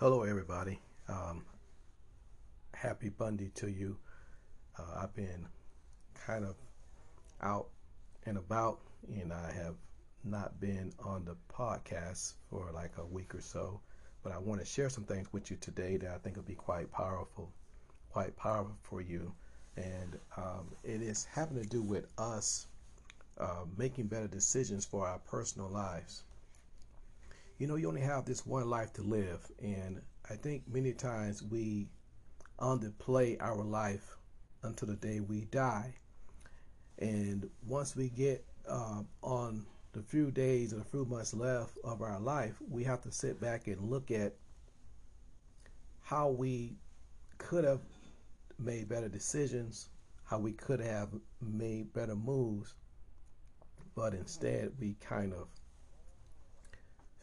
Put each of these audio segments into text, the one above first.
Hello, everybody. Um, happy Bundy to you. Uh, I've been kind of out and about, and I have not been on the podcast for like a week or so. But I want to share some things with you today that I think will be quite powerful, quite powerful for you. And um, it is having to do with us uh, making better decisions for our personal lives you know, you only have this one life to live. And I think many times we underplay our life until the day we die. And once we get uh, on the few days or the few months left of our life, we have to sit back and look at how we could have made better decisions, how we could have made better moves, but instead we kind of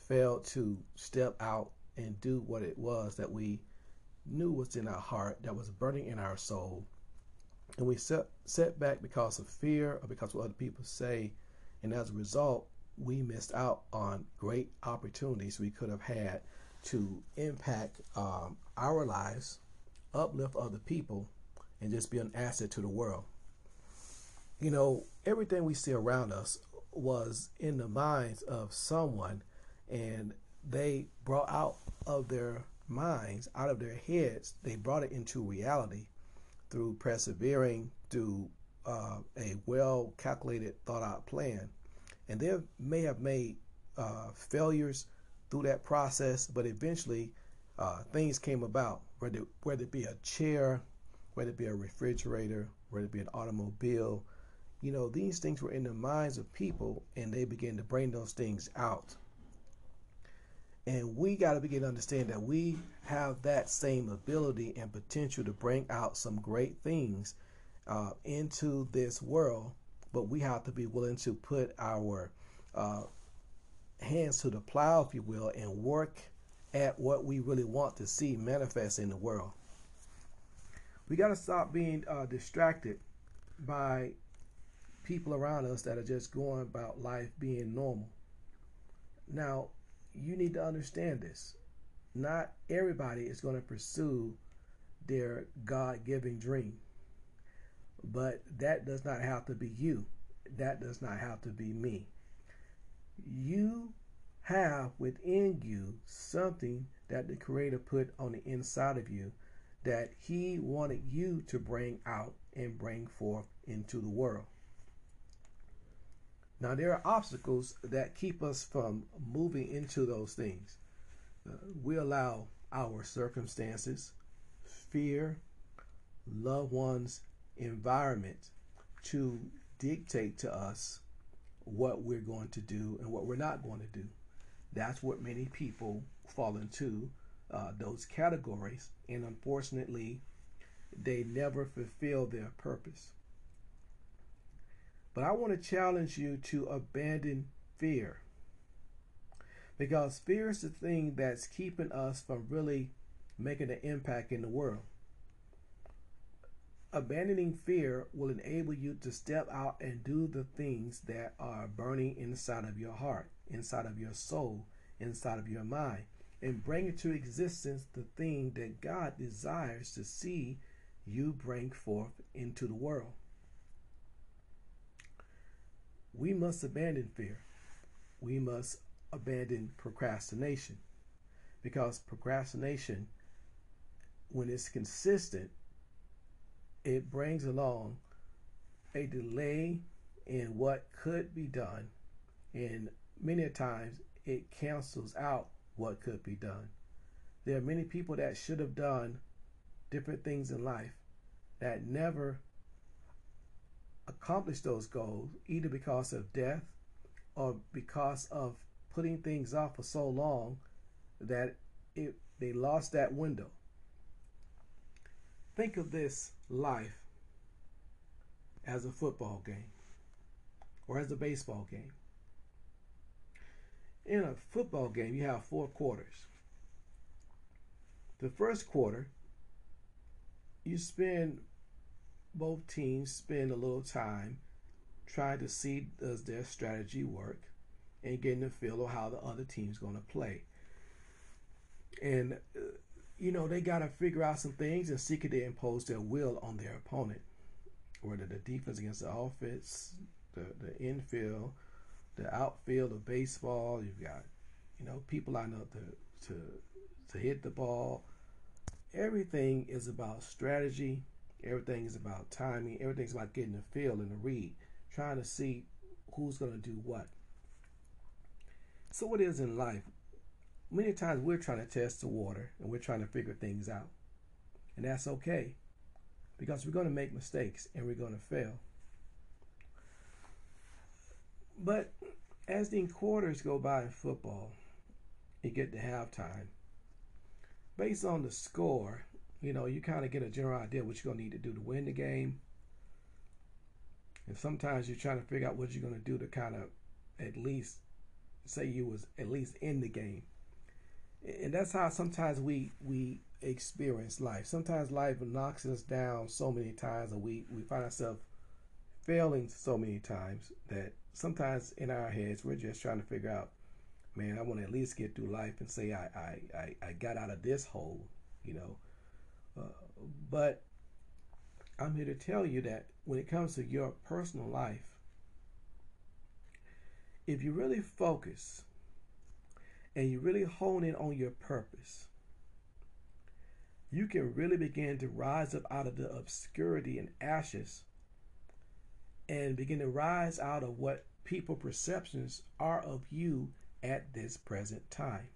failed to step out and do what it was that we knew was in our heart, that was burning in our soul. And we set, set back because of fear or because of what other people say. And as a result, we missed out on great opportunities we could have had to impact um, our lives, uplift other people, and just be an asset to the world. You know, everything we see around us was in the minds of someone and they brought out of their minds, out of their heads, they brought it into reality through persevering, through uh, a well calculated, thought out plan. And they may have made uh, failures through that process, but eventually uh, things came about, whether, whether it be a chair, whether it be a refrigerator, whether it be an automobile. You know, these things were in the minds of people, and they began to bring those things out. And we got to begin to understand that we have that same ability and potential to bring out some great things uh, into this world, but we have to be willing to put our uh, hands to the plow, if you will, and work at what we really want to see manifest in the world. We got to stop being uh, distracted by people around us that are just going about life being normal. Now, you need to understand this. Not everybody is going to pursue their God given dream. But that does not have to be you. That does not have to be me. You have within you something that the Creator put on the inside of you that He wanted you to bring out and bring forth into the world. Now, there are obstacles that keep us from moving into those things. Uh, we allow our circumstances, fear, loved ones, environment to dictate to us what we're going to do and what we're not going to do. That's what many people fall into uh, those categories, and unfortunately, they never fulfill their purpose. But I want to challenge you to abandon fear. Because fear is the thing that's keeping us from really making an impact in the world. Abandoning fear will enable you to step out and do the things that are burning inside of your heart, inside of your soul, inside of your mind, and bring into existence the thing that God desires to see you bring forth into the world we must abandon fear. We must abandon procrastination. Because procrastination, when it's consistent, it brings along a delay in what could be done. And many times it cancels out what could be done. There are many people that should have done different things in life that never accomplish those goals either because of death or because of putting things off for so long that it, they lost that window. Think of this life as a football game or as a baseball game. In a football game, you have four quarters. The first quarter, you spend both teams spend a little time trying to see does their strategy work and getting a feel of how the other team's going to play. And uh, you know, they got to figure out some things and seek to impose their will on their opponent, whether the defense against the offense, the, the infield, the outfield of baseball. You've got, you know, people line up to, to, to hit the ball. Everything is about strategy. Everything is about timing. Everything's about getting the feel and the read, trying to see who's going to do what. So it is in life many times we're trying to test the water and we're trying to figure things out. And that's okay because we're going to make mistakes and we're going to fail. But as the quarters go by in football, you get to halftime. Based on the score, you know, you kind of get a general idea what you're going to need to do to win the game. And sometimes you're trying to figure out what you're going to do to kind of at least say you was at least in the game and that's how sometimes we we experience life. Sometimes life knocks us down so many times, and we we find ourselves failing so many times that sometimes in our heads we're just trying to figure out, man, I want to at least get through life and say I I I, I got out of this hole, you know. But I'm here to tell you that when it comes to your personal life, if you really focus and you really hone in on your purpose, you can really begin to rise up out of the obscurity and ashes and begin to rise out of what people perceptions are of you at this present time.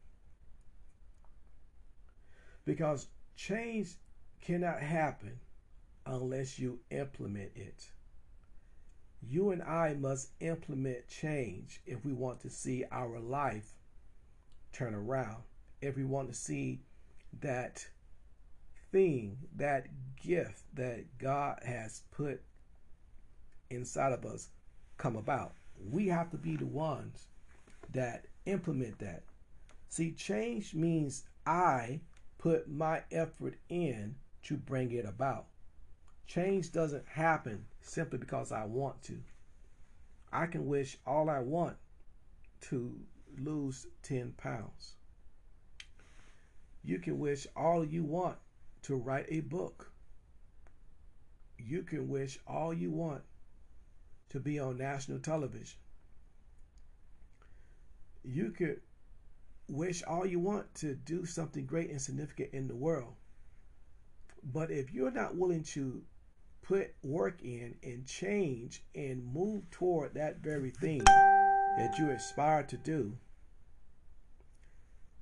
Because change cannot happen unless you implement it. You and I must implement change if we want to see our life turn around. If we want to see that thing, that gift that God has put inside of us come about, we have to be the ones that implement that. See, change means I put my effort in to bring it about. Change doesn't happen simply because I want to. I can wish all I want to lose 10 pounds. You can wish all you want to write a book. You can wish all you want to be on national television. You could wish all you want to do something great and significant in the world. But if you're not willing to put work in and change and move toward that very thing, that you aspire to do,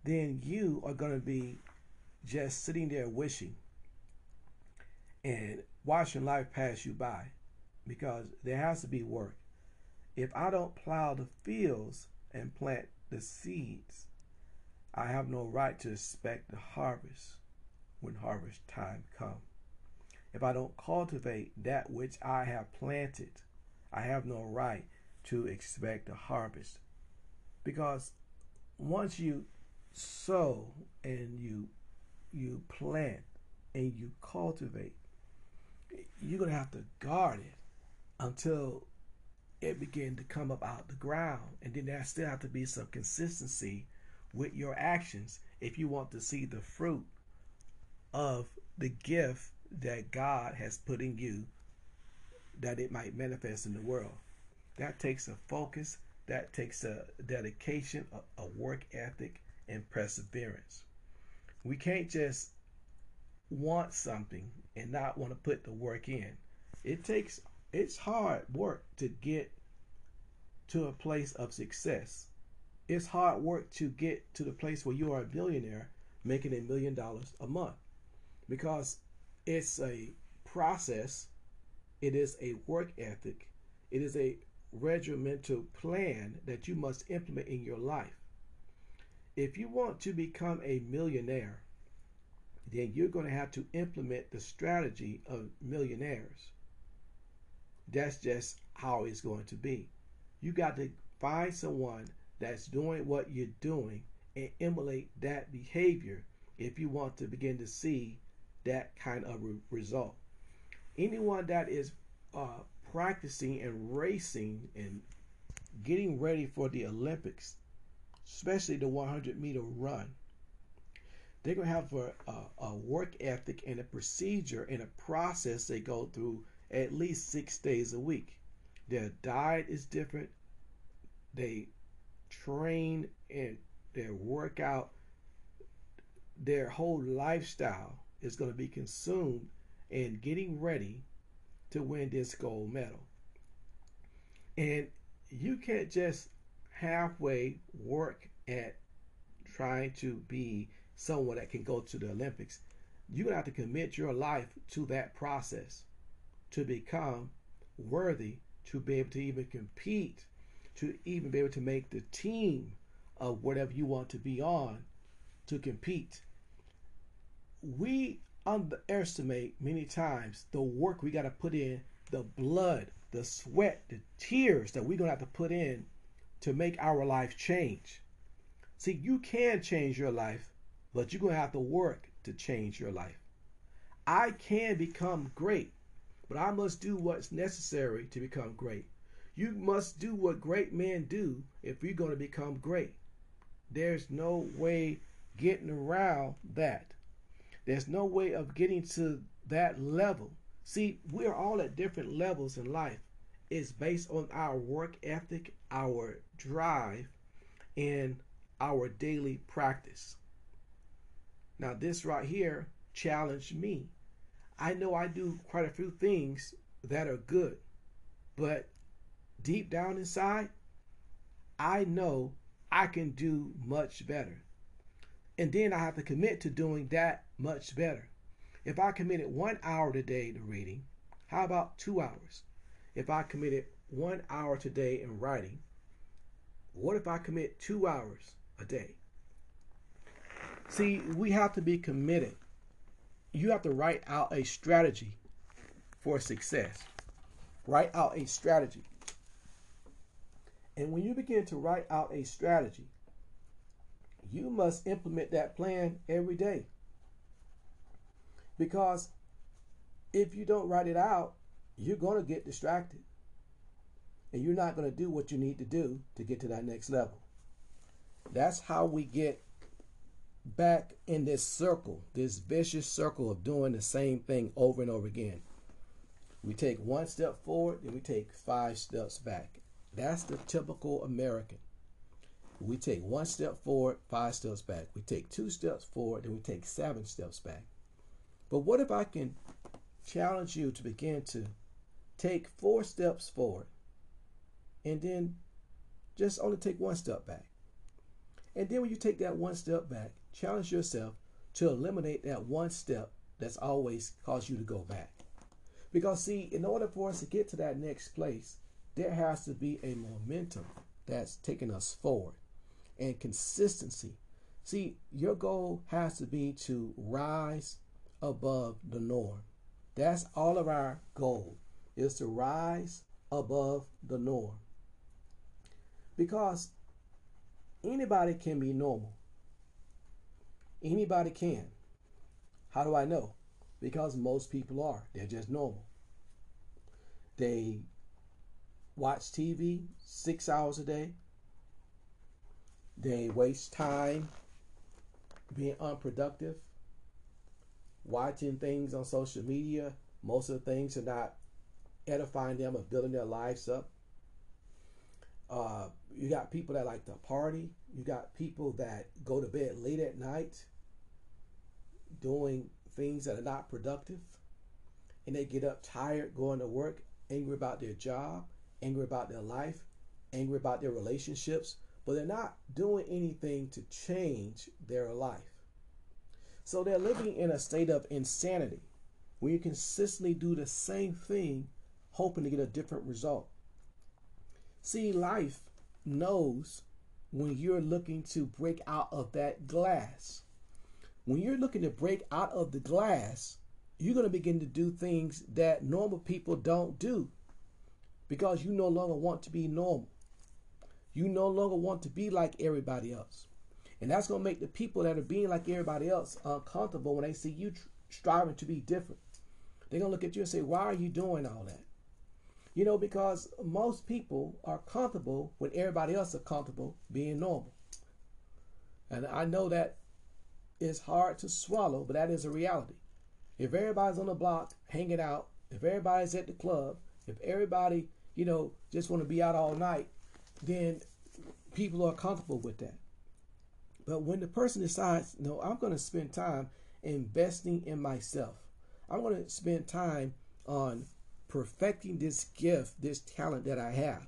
then you are going to be just sitting there wishing and watching life pass you by because there has to be work. If I don't plow the fields and plant the seeds, I have no right to expect the harvest when harvest time comes. If I don't cultivate that which I have planted, I have no right to expect a harvest. Because once you sow and you you plant and you cultivate, you're gonna have to guard it until it begin to come up out the ground. And then there still have to be some consistency with your actions if you want to see the fruit of the gift that God has put in you that it might manifest in the world. That takes a focus, that takes a dedication, a, a work ethic, and perseverance. We can't just want something and not want to put the work in. It takes it's hard work to get to a place of success. It's hard work to get to the place where you are a billionaire making a million dollars a month because it's a process, it is a work ethic, it is a regimental plan that you must implement in your life. If you want to become a millionaire, then you're going to have to implement the strategy of millionaires. That's just how it's going to be. You got to find someone that's doing what you're doing and emulate that behavior if you want to begin to see that kind of re- result. Anyone that is uh, practicing and racing and getting ready for the Olympics, especially the 100 meter run, They're going to have a, a, a work ethic and a procedure and a process they go through at least six days a week. Their diet is different. They train and their workout, their whole lifestyle is going to be consumed in getting ready to win this gold medal. And you can't just halfway work at trying to be someone that can go to the Olympics. You're going to have to commit your life to that process to become worthy to be able to even compete, to even be able to make the team of whatever you want to be on to compete. We underestimate many times the work we got to put in, the blood, the sweat, the tears that we're going to have to put in to make our life change. See, you can change your life, but you're going to have to work to change your life. I can become great, but I must do what's necessary to become great. You must do what great men do if you're going to become great. There's no way getting around that. There's no way of getting to that level. See, we're all at different levels in life. It's based on our work ethic, our drive, and our daily practice. Now, this right here challenged me. I know I do quite a few things that are good, but deep down inside, I know I can do much better. And then I have to commit to doing that much better. If I committed one hour today to reading, how about two hours? If I committed one hour today in writing, what if I commit two hours a day? See, we have to be committed. You have to write out a strategy for success. Write out a strategy. And when you begin to write out a strategy, you must implement that plan every day. Because if you don't write it out, you're going to get distracted. And you're not going to do what you need to do to get to that next level. That's how we get back in this circle, this vicious circle of doing the same thing over and over again. We take one step forward, then we take five steps back. That's the typical American. We take one step forward, five steps back. We take two steps forward, then we take seven steps back. But what if I can challenge you to begin to take four steps forward and then just only take one step back? And then when you take that one step back, challenge yourself to eliminate that one step that's always caused you to go back. Because, see, in order for us to get to that next place, there has to be a momentum that's taking us forward and consistency. See, your goal has to be to rise above the norm. That's all of our goal is to rise above the norm. Because anybody can be normal. Anybody can. How do I know? Because most people are. They're just normal. They watch TV six hours a day. They waste time being unproductive, watching things on social media. Most of the things are not edifying them or building their lives up. Uh, you got people that like to party. You got people that go to bed late at night doing things that are not productive. And they get up tired going to work, angry about their job, angry about their life, angry about their relationships, but they're not doing anything to change their life. So they're living in a state of insanity where you consistently do the same thing, hoping to get a different result. See, life knows when you're looking to break out of that glass. When you're looking to break out of the glass, you're going to begin to do things that normal people don't do because you no longer want to be normal. You no longer want to be like everybody else. And that's going to make the people that are being like everybody else uncomfortable when they see you tr- striving to be different. They're going to look at you and say, Why are you doing all that? You know, because most people are comfortable when everybody else is comfortable being normal. And I know that is hard to swallow, but that is a reality. If everybody's on the block hanging out, if everybody's at the club, if everybody, you know, just want to be out all night, then people are comfortable with that. But when the person decides, no, I'm going to spend time investing in myself, I'm going to spend time on perfecting this gift, this talent that I have,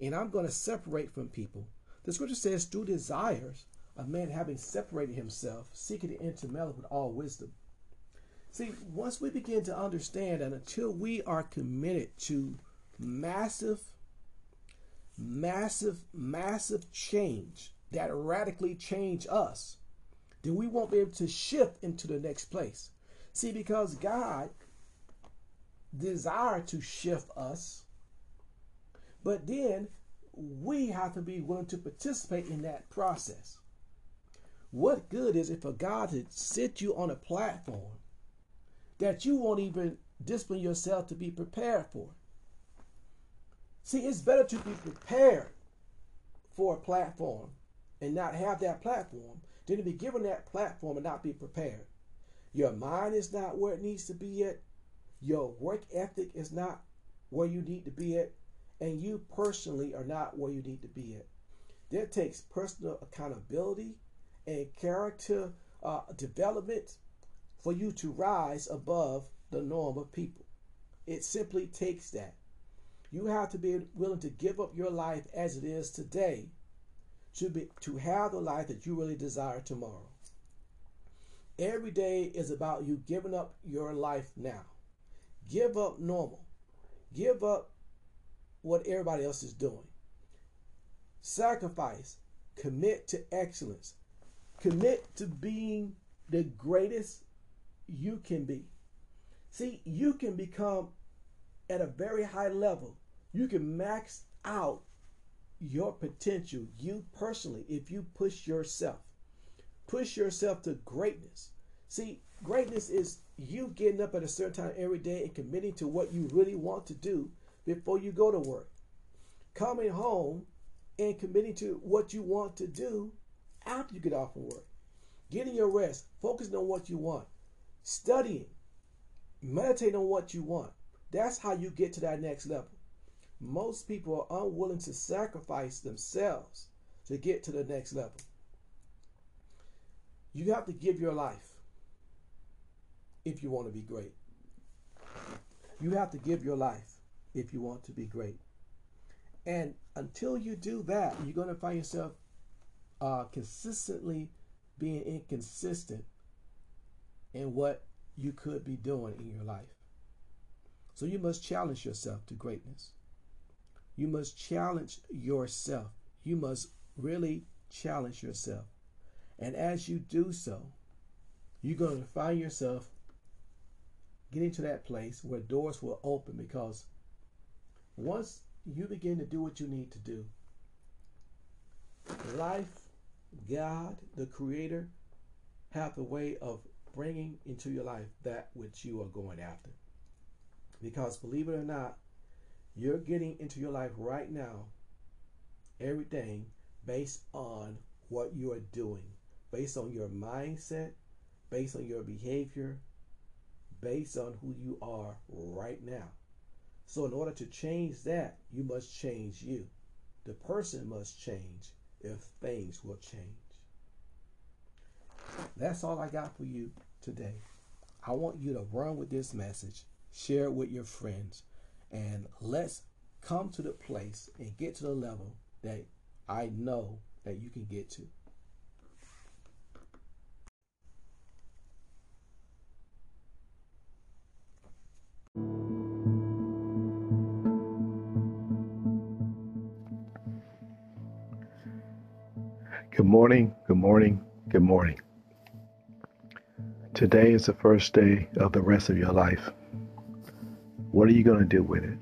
and I'm going to separate from people. The scripture says, through desires, a man having separated himself, seeking to intermeddle with all wisdom. See, once we begin to understand that until we are committed to massive, massive, massive change that radically change us, then we won't be able to shift into the next place. See, because God desire to shift us, but then we have to be willing to participate in that process. What good is it for God to sit you on a platform that you won't even discipline yourself to be prepared for? See, it's better to be prepared for a platform and not have that platform than to be given that platform and not be prepared. Your mind is not where it needs to be at. Your work ethic is not where you need to be at. And you personally are not where you need to be at. That takes personal accountability and character uh, development for you to rise above the norm of people. It simply takes that. You have to be willing to give up your life as it is today to be to have the life that you really desire tomorrow. Every day is about you giving up your life now. Give up normal. Give up what everybody else is doing. Sacrifice. Commit to excellence. Commit to being the greatest you can be. See, you can become at a very high level. You can max out your potential, you personally, if you push yourself. Push yourself to greatness. See, greatness is you getting up at a certain time every day and committing to what you really want to do before you go to work. Coming home and committing to what you want to do after you get off of work. Getting your rest, focusing on what you want, studying, meditating on what you want. That's how you get to that next level. Most people are unwilling to sacrifice themselves to get to the next level. You have to give your life if you want to be great. You have to give your life if you want to be great. And until you do that, you're going to find yourself uh, consistently being inconsistent in what you could be doing in your life. So you must challenge yourself to greatness. You must challenge yourself. You must really challenge yourself. And as you do so, you're going to find yourself getting to that place where doors will open because once you begin to do what you need to do, life, God, the Creator, have the way of bringing into your life that which you are going after. Because believe it or not, you're getting into your life right now everything based on what you are doing, based on your mindset, based on your behavior, based on who you are right now. So, in order to change that, you must change you. The person must change if things will change. That's all I got for you today. I want you to run with this message, share it with your friends, and let's come to the place and get to the level that I know that you can get to. Good morning, good morning, good morning. Today is the first day of the rest of your life. What are you going to do with it?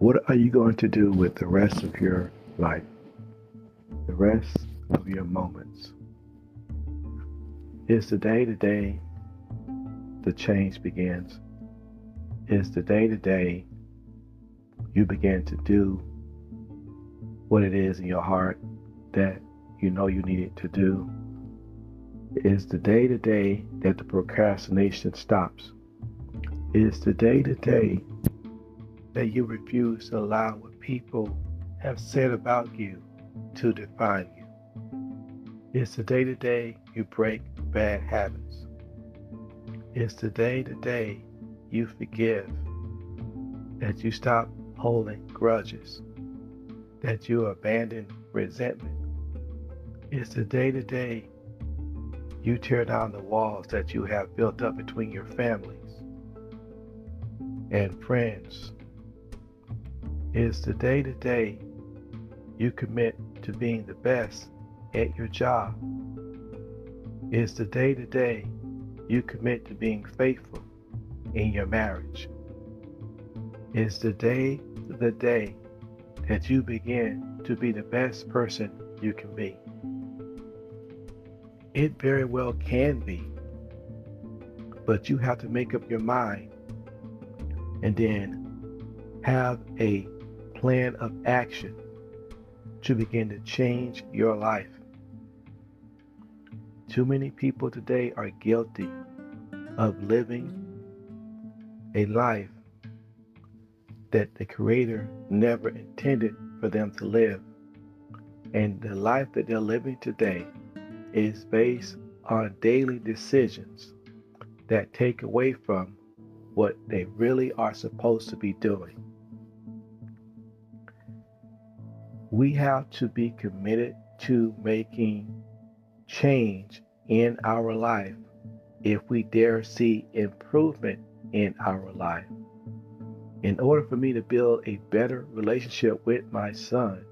What are you going to do with the rest of your life? The rest of your moments? Is the day to day the change begins? Is the day to day you begin to do what it is in your heart that you know you needed to do is the day to day that the procrastination stops. It is the day to day that you refuse to allow what people have said about you to define you. It's the day to day you break bad habits. It's the day to day you forgive, that you stop holding grudges, that you abandon resentment. It's the day to day you tear down the walls that you have built up between your families and friends. is the day to day you commit to being the best at your job. is the day to day you commit to being faithful in your marriage. is the day the day that you begin to be the best person you can be. It very well can be, but you have to make up your mind and then have a plan of action to begin to change your life. Too many people today are guilty of living a life that the Creator never intended for them to live. And the life that they're living today is based on daily decisions that take away from what they really are supposed to be doing. We have to be committed to making change in our life if we dare see improvement in our life. In order for me to build a better relationship with my son,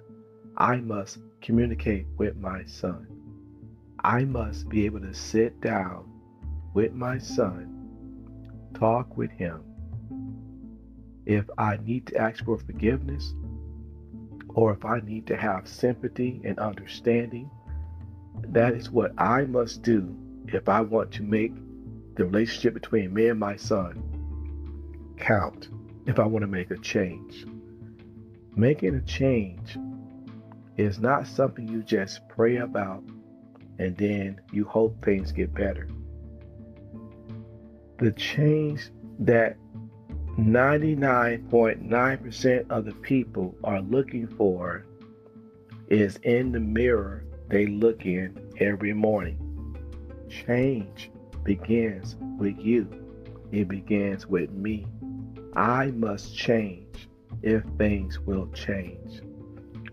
I must communicate with my son. I must be able to sit down with my son, talk with him. If I need to ask for forgiveness, or if I need to have sympathy and understanding, that is what I must do if I want to make the relationship between me and my son count, if I want to make a change. Making a change is not something you just pray about and then you hope things get better. The change that 99.9% of the people are looking for is in the mirror they look in every morning. Change begins with you, it begins with me. I must change if things will change.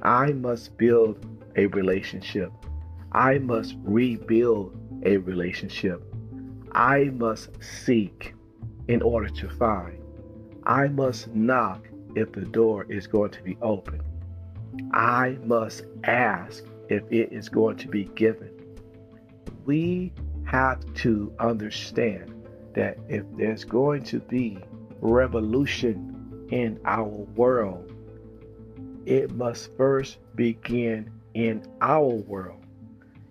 I must build a relationship I must rebuild a relationship. I must seek in order to find. I must knock if the door is going to be open. I must ask if it is going to be given. We have to understand that if there's going to be revolution in our world, it must first begin in our world.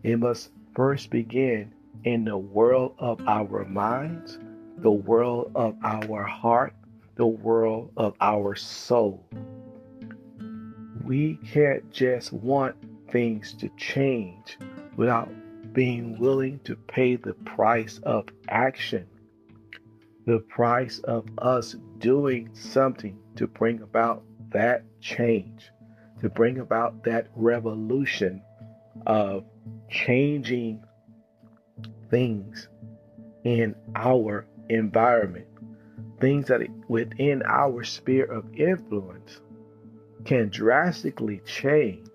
It must first begin in the world of our minds, the world of our heart, the world of our soul. We can't just want things to change without being willing to pay the price of action, the price of us doing something to bring about that change, to bring about that revolution of changing things in our environment, things that within our sphere of influence can drastically change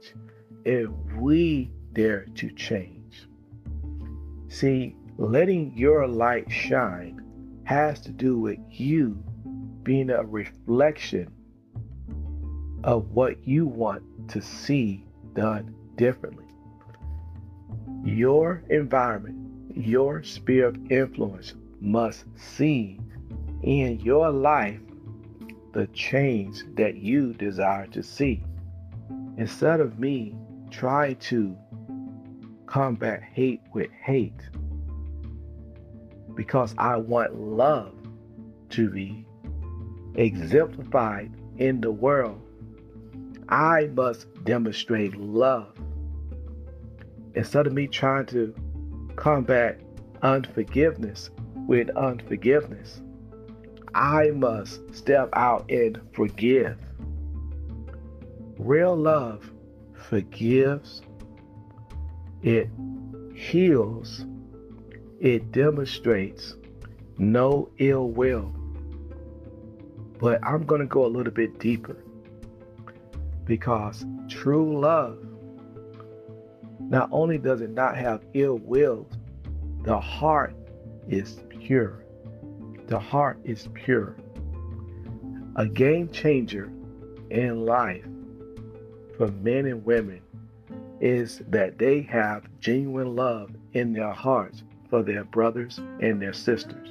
if we dare to change. See, letting your light shine has to do with you being a reflection of what you want to see done differently your environment, your sphere of influence must see in your life the change that you desire to see. Instead of me trying to combat hate with hate, because I want love to be exemplified in the world, I must demonstrate love instead of me trying to combat unforgiveness with unforgiveness. I must step out and forgive. Real love forgives, it heals, it demonstrates no ill will. But I'm going to go a little bit deeper because true love not only does it not have ill will, the heart is pure. The heart is pure. A game changer in life for men and women is that they have genuine love in their hearts for their brothers and their sisters.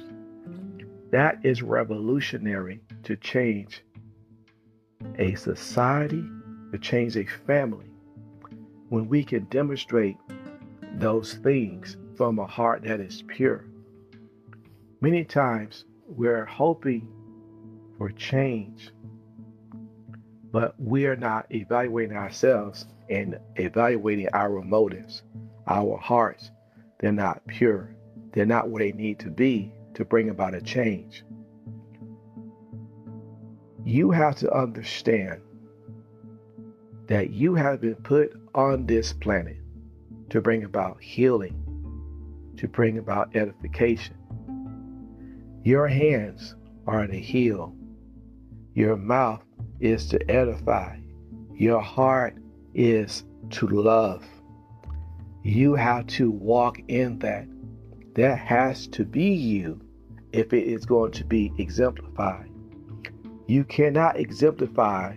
That is revolutionary to change a society, to change a family, when we can demonstrate those things from a heart that is pure. Many times we're hoping for change, but we are not evaluating ourselves and evaluating our motives, our hearts. They're not pure, they're not where they need to be to bring about a change. You have to understand that you have been put on this planet to bring about healing, to bring about edification. Your hands are to heal, your mouth is to edify, your heart is to love. You have to walk in that. That has to be you if it is going to be exemplified. You cannot exemplify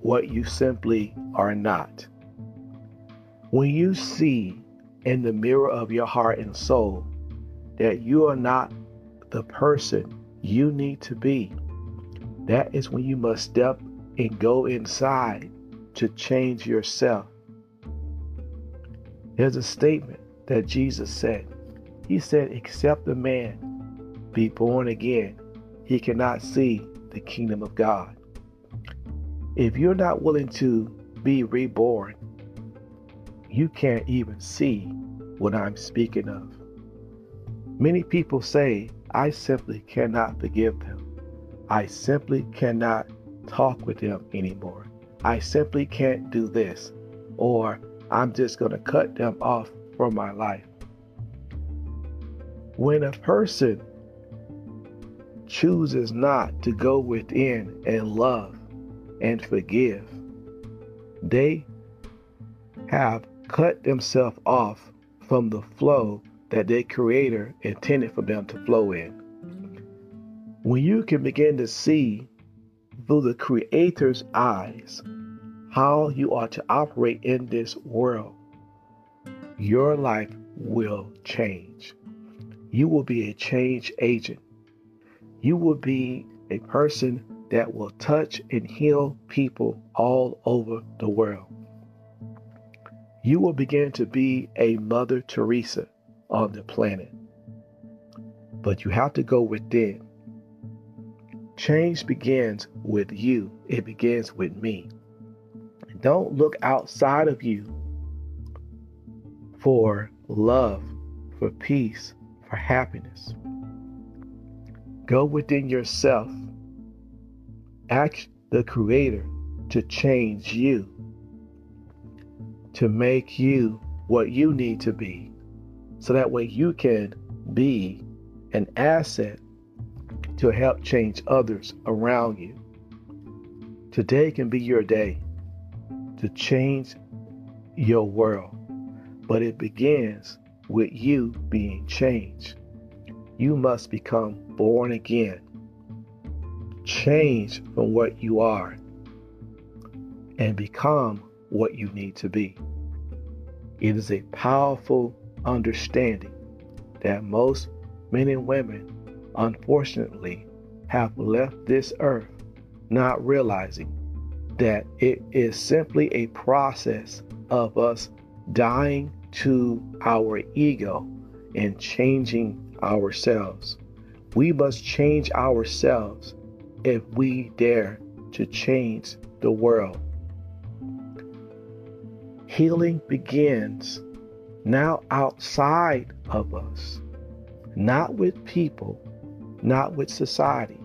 what you simply are not. When you see in the mirror of your heart and soul that you are not the person you need to be, that is when you must step and go inside to change yourself. There's a statement that Jesus said. He said, Except a man be born again, he cannot see the kingdom of God. If you're not willing to be reborn, you can't even see what I'm speaking of. Many people say, I simply cannot forgive them. I simply cannot talk with them anymore. I simply can't do this. Or I'm just going to cut them off from my life. When a person chooses not to go within and love, and forgive. They have cut themselves off from the flow that their Creator intended for them to flow in. When you can begin to see through the Creator's eyes how you are to operate in this world, your life will change. You will be a change agent. You will be a person that will touch and heal people all over the world. You will begin to be a Mother Teresa on the planet. But you have to go within. Change begins with you, it begins with me. Don't look outside of you for love, for peace, for happiness. Go within yourself Ask the Creator to change you, to make you what you need to be, so that way you can be an asset to help change others around you. Today can be your day to change your world, but it begins with you being changed. You must become born again change from what you are and become what you need to be. It is a powerful understanding that most men and women, unfortunately, have left this earth not realizing that it is simply a process of us dying to our ego and changing ourselves. We must change ourselves if we dare to change the world. Healing begins now outside of us, not with people, not with society.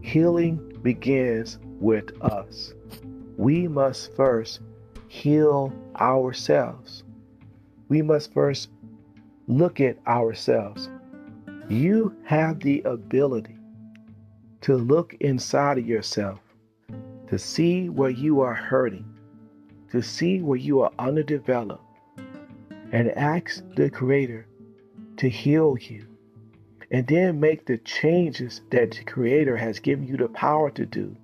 Healing begins with us. We must first heal ourselves. We must first look at ourselves. You have the ability to look inside of yourself, to see where you are hurting, to see where you are underdeveloped, and ask the Creator to heal you. And then make the changes that the Creator has given you the power to do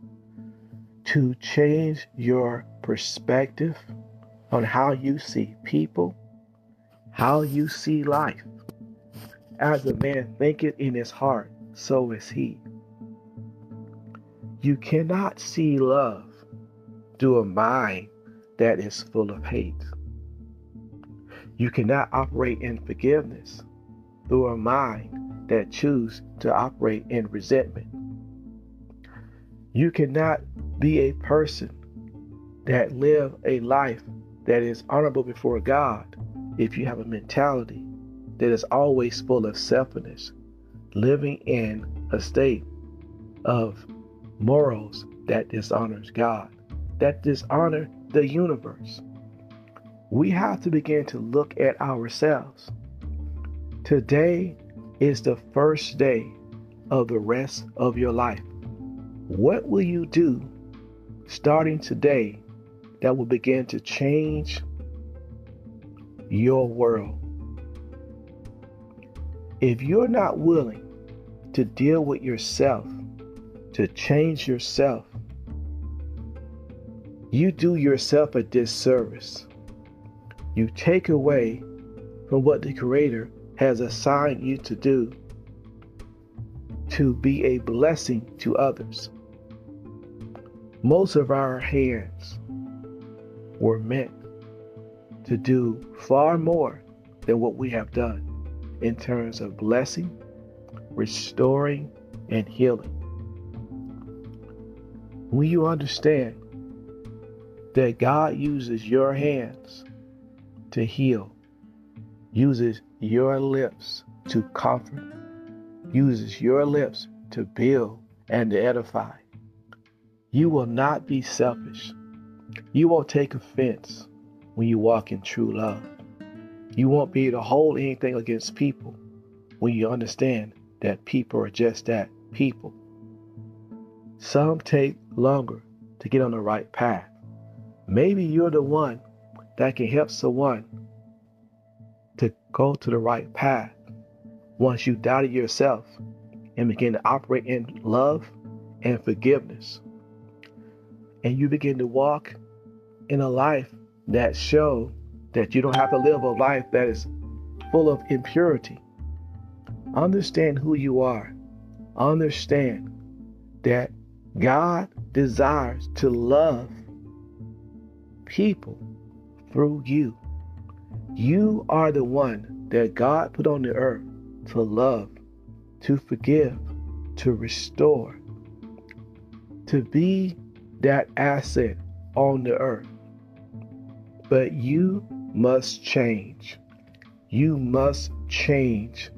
to change your perspective on how you see people, how you see life. As a man thinketh in his heart, so is he. You cannot see love through a mind that is full of hate. You cannot operate in forgiveness through a mind that chooses to operate in resentment. You cannot be a person that live a life that is honorable before God if you have a mentality that is always full of selfishness, living in a state of morals that dishonors God, that dishonor the universe. We have to begin to look at ourselves. Today is the first day of the rest of your life. What will you do starting today that will begin to change your world? If you're not willing to deal with yourself to change yourself, you do yourself a disservice. You take away from what the Creator has assigned you to do to be a blessing to others. Most of our hands were meant to do far more than what we have done in terms of blessing, restoring, and healing when you understand that God uses your hands to heal, uses your lips to comfort, uses your lips to build and to edify, you will not be selfish. You won't take offense when you walk in true love. You won't be able to hold anything against people when you understand that people are just that people. Some take longer to get on the right path. Maybe you're the one that can help someone to go to the right path once you doubted yourself and begin to operate in love and forgiveness. And you begin to walk in a life that shows that you don't have to live a life that is full of impurity. Understand who you are. Understand that God desires to love people through you. You are the one that God put on the earth to love, to forgive, to restore, to be that asset on the earth. But you must change. You must change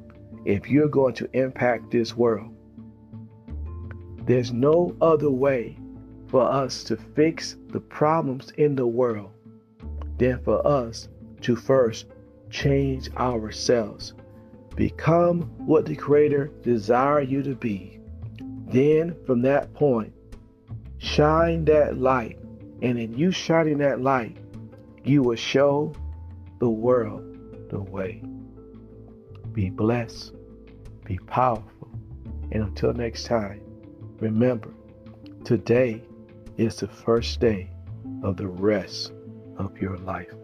if you're going to impact this world. There's no other way for us to fix the problems in the world than for us to first change ourselves. Become what the Creator desires you to be. Then, from that point, shine that light. And in you shining that light, you will show the world the way. Be blessed, be powerful, and until next time, Remember, today is the first day of the rest of your life.